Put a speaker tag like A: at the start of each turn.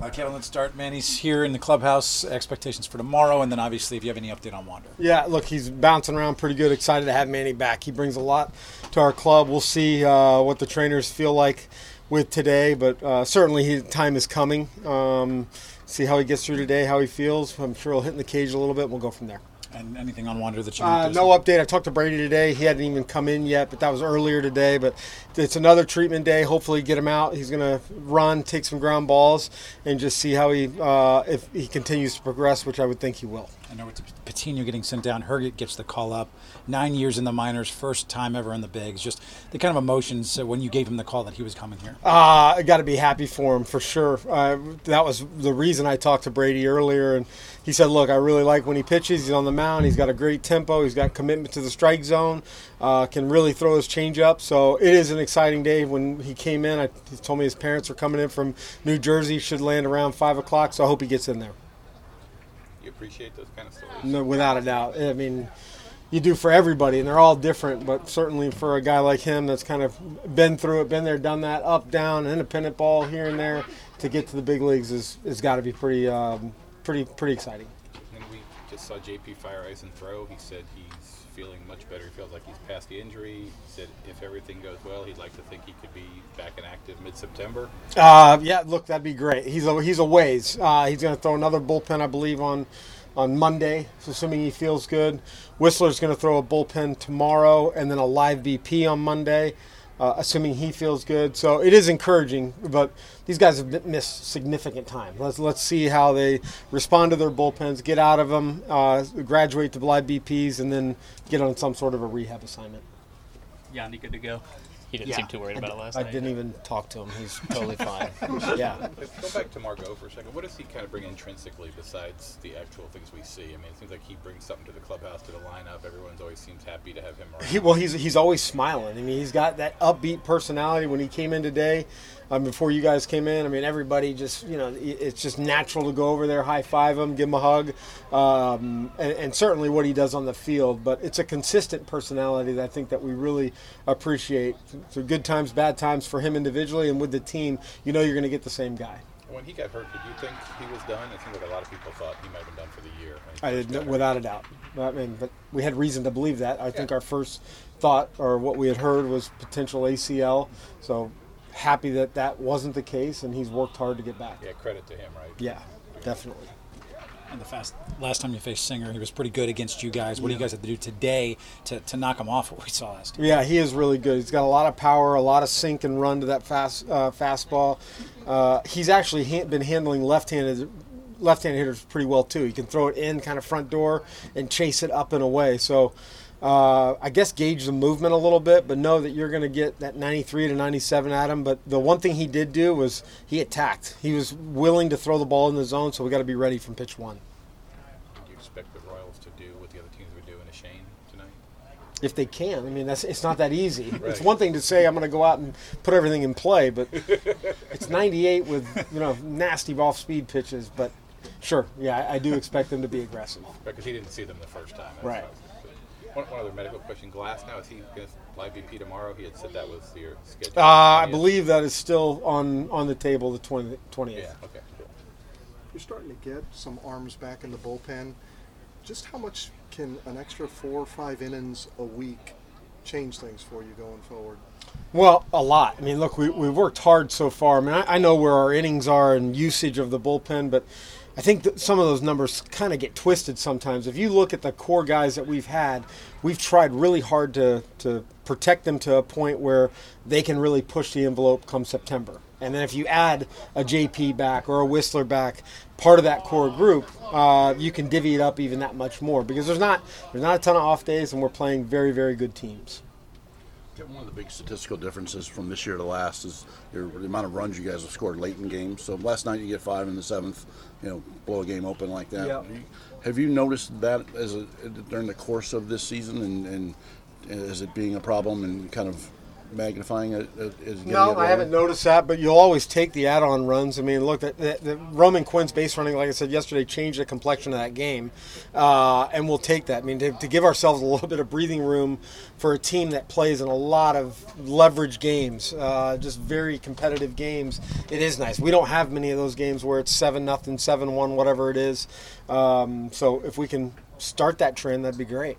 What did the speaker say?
A: Uh, Kevin, let's start. Manny's here in the clubhouse. Expectations for tomorrow, and then obviously, if you have any update on Wander.
B: Yeah, look, he's bouncing around pretty good. Excited to have Manny back. He brings a lot to our club. We'll see uh, what the trainers feel like with today, but uh, certainly his time is coming. Um, see how he gets through today, how he feels. I'm sure he'll hit in the cage a little bit. We'll go from there.
A: And anything on Wander that you
B: uh, no update. I talked to Brady today. He hadn't even come in yet, but that was earlier today. But it's another treatment day. Hopefully, get him out. He's going to run, take some ground balls, and just see how he uh, if he continues to progress, which I would think he will.
A: I know it's Patino getting sent down. Herget gets the call up. Nine years in the minors, first time ever in the bigs. Just the kind of emotions when you gave him the call that he was coming here.
B: Uh, I got to be happy for him for sure. Uh, that was the reason I talked to Brady earlier, and he said, "Look, I really like when he pitches. He's on the mound. He's got a great tempo. He's got commitment to the strike zone. Uh, can really throw his changeup. So it is an exciting day. When he came in, I, he told me his parents are coming in from New Jersey. Should land around five o'clock. So I hope he gets in there."
C: You appreciate those kind of stories?
B: No, without a doubt. I mean, you do for everybody, and they're all different. But certainly for a guy like him, that's kind of been through it, been there, done that, up, down, independent ball here and there, to get to the big leagues is has got to be pretty, um, pretty, pretty exciting.
C: Just saw JP Feyereisen throw. He said he's feeling much better. He feels like he's past the injury. He said if everything goes well, he'd like to think he could be back and active mid-September.
B: Uh, yeah, look, that'd be great. He's a, he's a ways. Uh, he's going to throw another bullpen, I believe, on on Monday, assuming he feels good. Whistler's going to throw a bullpen tomorrow, and then a live BP on Monday. Uh, assuming he feels good. So it is encouraging, but these guys have missed significant time. Let's let's see how they respond to their bullpens, get out of them, uh, graduate to live BPs, and then get on some sort of a rehab assignment.
D: Yandy good to go. He didn't
B: Yeah.
D: seem too worried about it last
B: I
D: night.
B: I didn't even talk to him. He's totally fine. yeah.
C: Go back to Margot for a second. What does he kind of bring intrinsically besides the actual things we see? I mean, it seems like he brings something to the clubhouse, to the lineup. Everyone's always seems happy to have him around.
B: He, well, he's he's always smiling. I mean, he's got that upbeat personality. When he came in today, um, before you guys came in, I mean, everybody just you know, it's just natural to go over there, high five him, give him a hug, um, and, and certainly what he does on the field. But it's a consistent personality that I think that we really appreciate. So good times, bad times for him individually, and with the team, you know, you're going to get the same guy.
C: when he got hurt, did you think he was done? It seems like a lot of people thought he might have been done for the year.
B: I did, without a doubt. I mean, but we had reason to believe that. I think our first thought or what we had heard was potential ACL. So happy that that wasn't the case, and he's worked hard to get back.
C: Yeah, credit to him, right?
B: Yeah, definitely.
A: And the fast last time you faced Singer, he was pretty good against you guys. What do you guys have to do today to, to knock him off? What we saw last time.
B: Yeah, he is really good. He's got a lot of power, a lot of sink and run to that fast uh, fastball. Uh, he's actually ha- been handling left-handed left-handed hitters pretty well too. He can throw it in kind of front door and chase it up and away. So. Uh, I guess gauge the movement a little bit, but know that you're going to get that 93 to 97 at him. But the one thing he did do was he attacked. He was willing to throw the ball in the zone, so we got to be ready from pitch one.
C: Do you expect the Royals to do what the other teams would do in a Shane tonight?
B: if they can. I mean, that's it's not that easy. It's one thing to say I'm going to go out and put everything in play, but it's 98 with you know nasty off-speed pitches. But sure, yeah, I, I do expect them to be aggressive.
C: Because he didn't see them the first time. That's
B: Right.
C: What I One, one other medical question. Glasnow, is he going to live BP tomorrow? He had said that was your schedule.
B: Uh, I believe that is still on on the table the 20, 20th.
C: Yeah, okay, cool.
E: You're starting to get some arms back in the bullpen. Just how much can an extra four or five innings a week change things for you going forward?
B: Well, a lot. I mean, look, we, we've worked hard so far. I mean, I, I know where our innings are and usage of the bullpen, but I think that some of those numbers kind of get twisted sometimes. If you look at the core guys that we've had, we've tried really hard to, to protect them to a point where they can really push the envelope come September. And then if you add a JP back or a Whistler back, part of that core group, uh, you can divvy it up even that much more because there's not there's not a ton of off days, and we're playing very very good teams.
F: One of the big statistical differences from this year to last is your, the amount of runs you guys have scored late in games. So last night you get five in the seventh, you know, blow a game open like that.
B: Yep.
F: Have you noticed that as a, during the course of this season, and, and is it being a problem and kind of magnifying it? uh,
B: No, I haven't noticed that, but you'll always take the add-on runs. I mean, look, the, the, the Roman Quinn's base running, like I said yesterday, changed the complexion of that game, uh, and we'll take that. I mean, to, to give ourselves a little bit of breathing room for a team that plays in a lot of leverage games, uh, just very competitive games. It is nice. We don't have many of those games where it's seven nothing, seven one, whatever it is. Um, so if we can start that trend, that'd be great.